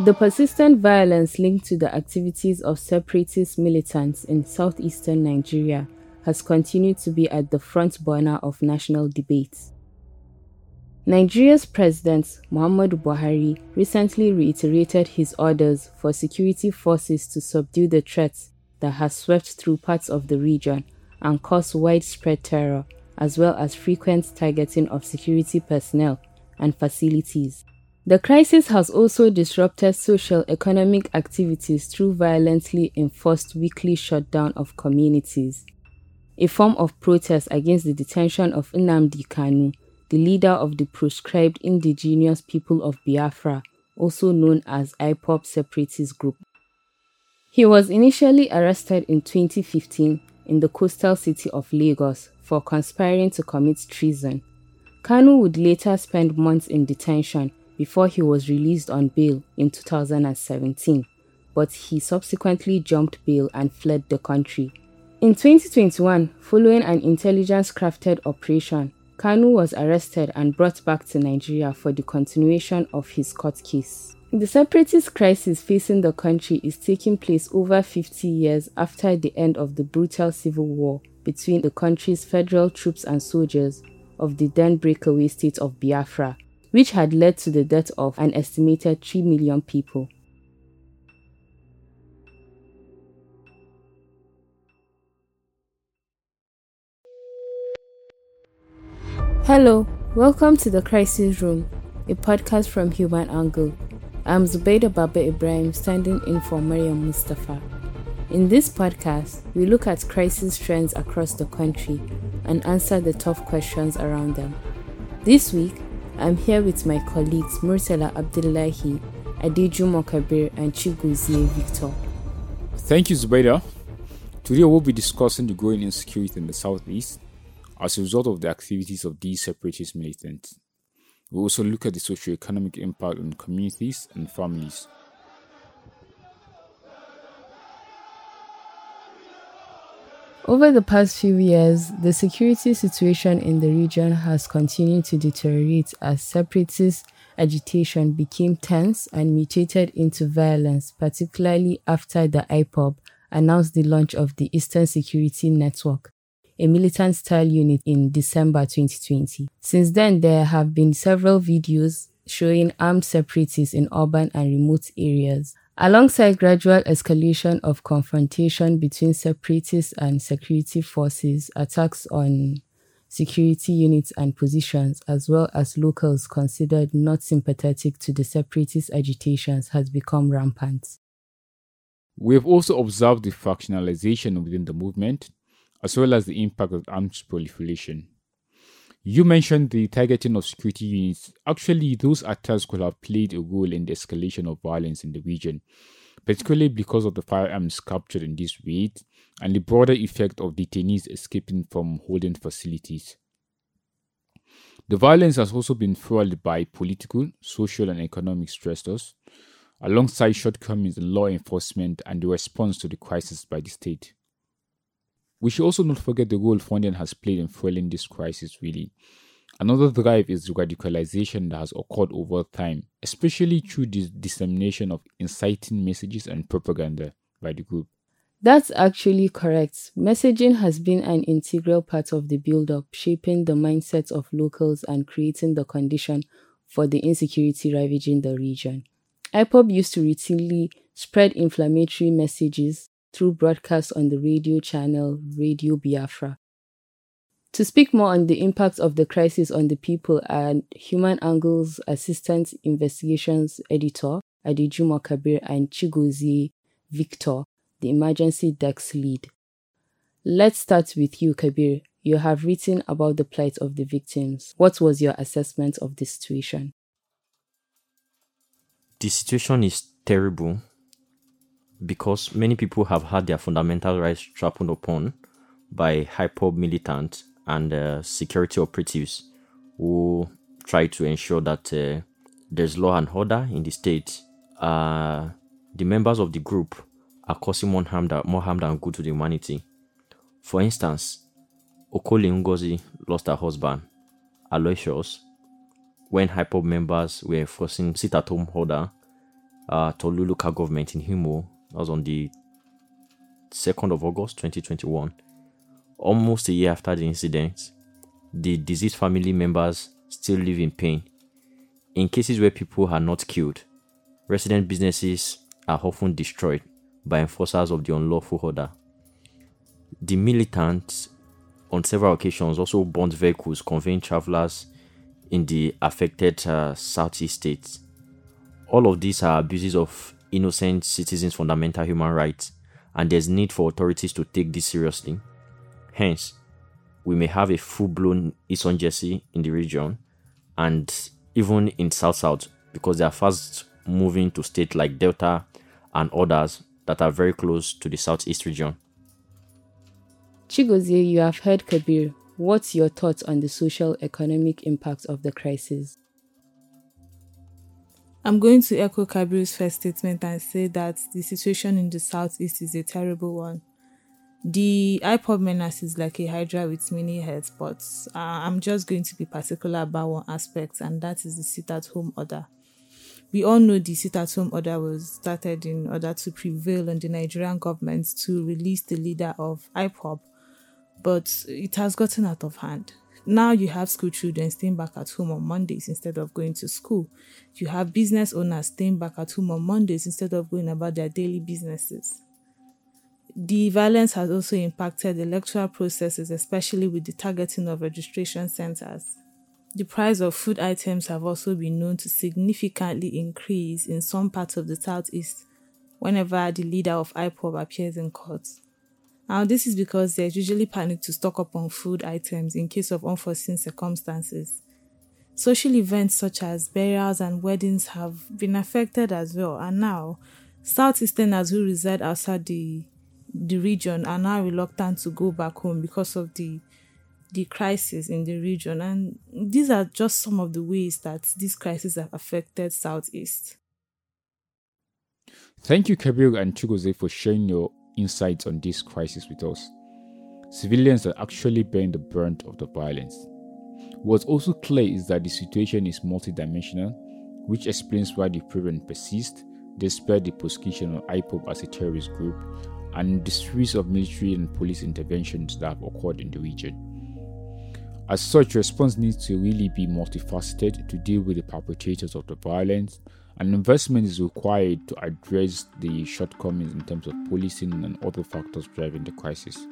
The persistent violence linked to the activities of separatist militants in southeastern Nigeria has continued to be at the front burner of national debates. Nigeria's President Muhammadu Buhari recently reiterated his orders for security forces to subdue the threats that has swept through parts of the region and caused widespread terror, as well as frequent targeting of security personnel and facilities. The crisis has also disrupted social economic activities through violently enforced weekly shutdown of communities, a form of protest against the detention of Nnamdi Kanu, the leader of the proscribed indigenous people of Biafra, also known as IPOB separatist group. He was initially arrested in 2015 in the coastal city of Lagos for conspiring to commit treason. Kanu would later spend months in detention before he was released on bail in 2017, but he subsequently jumped bail and fled the country. In 2021, following an intelligence crafted operation, Kanu was arrested and brought back to Nigeria for the continuation of his court case. The separatist crisis facing the country is taking place over 50 years after the end of the brutal civil war between the country's federal troops and soldiers of the then breakaway state of Biafra which had led to the death of an estimated 3 million people. Hello, welcome to the Crisis Room, a podcast from Human Angle. I'm Zubaida Baba Ibrahim, standing in for Mariam Mustafa. In this podcast, we look at crisis trends across the country and answer the tough questions around them. This week, I'm here with my colleagues Murtala Abdullahi, Adejumo Kabir, and Chigozie Victor. Thank you, Zubaida. Today we'll be discussing the growing insecurity in the southeast as a result of the activities of these separatist militants. We'll also look at the socio-economic impact on communities and families. Over the past few years, the security situation in the region has continued to deteriorate as separatist agitation became tense and mutated into violence, particularly after the IPOB announced the launch of the Eastern Security Network, a militant style unit in December 2020. Since then, there have been several videos showing armed separatists in urban and remote areas Alongside gradual escalation of confrontation between separatists and security forces, attacks on security units and positions, as well as locals considered not sympathetic to the separatist agitations, has become rampant. We have also observed the factionalization within the movement, as well as the impact of arms proliferation. You mentioned the targeting of security units. Actually, those attacks could have played a role in the escalation of violence in the region, particularly because of the firearms captured in this raid and the broader effect of detainees escaping from holding facilities. The violence has also been fueled by political, social, and economic stressors, alongside shortcomings in law enforcement and the response to the crisis by the state. We should also not forget the role funding has played in fueling this crisis, really. Another drive is radicalization that has occurred over time, especially through the dissemination of inciting messages and propaganda by the group. That's actually correct. Messaging has been an integral part of the build up, shaping the mindsets of locals and creating the condition for the insecurity ravaging the region. IPOB used to routinely spread inflammatory messages through broadcasts on the radio channel Radio Biafra. To speak more on the impact of the crisis on the people and Human Angle's Assistant Investigations Editor, Adejumo Kabir, and Chigozie Victor, the Emergency Desk Lead. Let's start with you, Kabir. You have written about the plight of the victims. What was your assessment of the situation? The situation is terrible because many people have had their fundamental rights trampled upon by IPOB militants and uh, security operatives who try to ensure that uh, there's law and order in the state. Uh, the members of the group are causing more harm, than, more harm than good to the humanity. For instance, Okoli Ngozi lost her husband, Aloysius, when IPOB members were enforcing sit-at-home order uh, Tolu local government in Imo. That was on the 2nd of August 2021. Almost a year after the incident, the deceased family members still live in pain. In cases where people are not killed, resident businesses are often destroyed by enforcers of the unlawful order. The militants, on several occasions, also burnt vehicles conveying travelers in the affected uh, southeast states. All of these are abuses of innocent citizens' fundamental human rights, and there's need for authorities to take this seriously. Hence, we may have a full-blown insurgency in the region, and even in South South, because they are fast moving to states like Delta and others that are very close to the Southeast region. Chigozie, you have heard Kabir. What's your thoughts on the social economic impact of the crisis? I'm going to echo Kabir's first statement and say that the situation in the southeast is a terrible one. The IPOB menace is like a hydra with many heads, but uh, I'm just going to be particular about one aspect, and that is the sit at home order. We all know the sit at home order was started in order to prevail on the Nigerian government to release the leader of IPOB, but it has gotten out of hand. Now you have school children staying back at home on Mondays instead of going to school. You have business owners staying back at home on Mondays instead of going about their daily businesses. The violence has also impacted electoral processes, especially with the targeting of registration centers. The price of food items have also been known to significantly increase in some parts of the southeast whenever the leader of IPOB appears in court. Now, this is because there's usually panic to stock up on food items in case of unforeseen circumstances. Social events such as burials and weddings have been affected as well, and now Southeasterners who reside outside the the region are now reluctant to go back home because of the the crisis in the region. And these are just some of the ways that this crisis have affected Southeast. Thank you, Kabir and Chigozie, for sharing your insights on this crisis with us. Civilians are actually bearing the brunt of the violence. What's also clear is that the situation is multidimensional, which explains why the problem persists despite the prosecution of IPOB as a terrorist group and the series of military and police interventions that have occurred in the region. As such, response needs to really be multifaceted to deal with the perpetrators of the violence, and investment is required to address the shortcomings in terms of policing and other factors driving the crisis.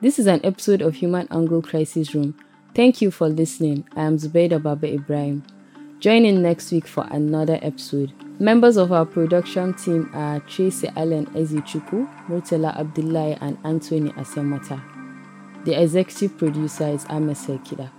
This is an episode of Human Angle Crisis Room. Thank you for listening. I am Zubaida Baba Ibrahim. Join in next week for another episode. Members of our production team are Tracy Allen Ezechukwu, Murtala Abdullahi, and Anthony Asemota. The executive producer is Ahmad Salkida.